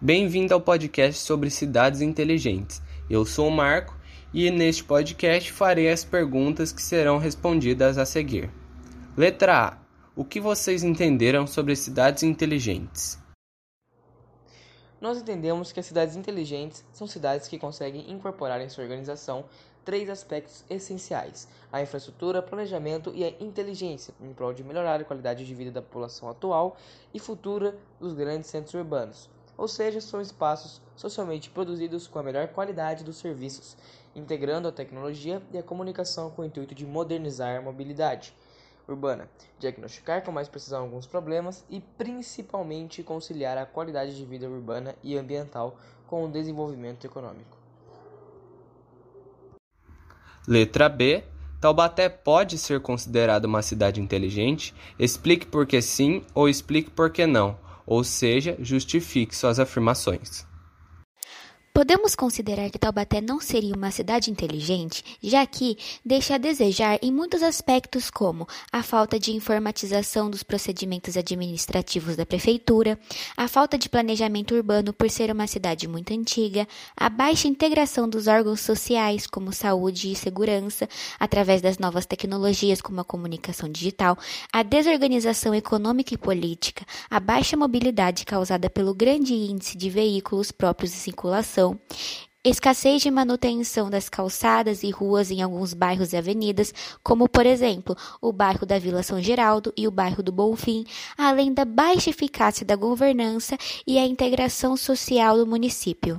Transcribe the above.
Bem-vindo ao podcast sobre cidades inteligentes. Eu sou o Marco e neste podcast farei as perguntas que serão respondidas a seguir. Letra A: O que vocês entenderam sobre cidades inteligentes? Nós entendemos que as cidades inteligentes são cidades que conseguem incorporar em sua organização três aspectos essenciais: a infraestrutura, planejamento e a inteligência, em prol de melhorar a qualidade de vida da população atual e futura dos grandes centros urbanos. Ou seja, são espaços socialmente produzidos com a melhor qualidade dos serviços, integrando a tecnologia e a comunicação com o intuito de modernizar a mobilidade urbana, diagnosticar com mais precisão alguns problemas e principalmente conciliar a qualidade de vida urbana e ambiental com o desenvolvimento econômico. Letra B. Taubaté pode ser considerada uma cidade inteligente? Explique por que sim ou explique por que não, ou seja, justifique suas afirmações. Podemos considerar que Taubaté não seria uma cidade inteligente, já que deixa a desejar em muitos aspectos, como a falta de informatização dos procedimentos administrativos da prefeitura, a falta de planejamento urbano por ser uma cidade muito antiga, a baixa integração dos órgãos sociais, como saúde e segurança, através das novas tecnologias, como a comunicação digital, a desorganização econômica e política, a baixa mobilidade causada pelo grande índice de veículos próprios em circulação escassez de manutenção das calçadas e ruas em alguns bairros e avenidas, como por exemplo o bairro da Vila São Geraldo e o bairro do Bonfim, além da baixa eficácia da governança e a integração social do município.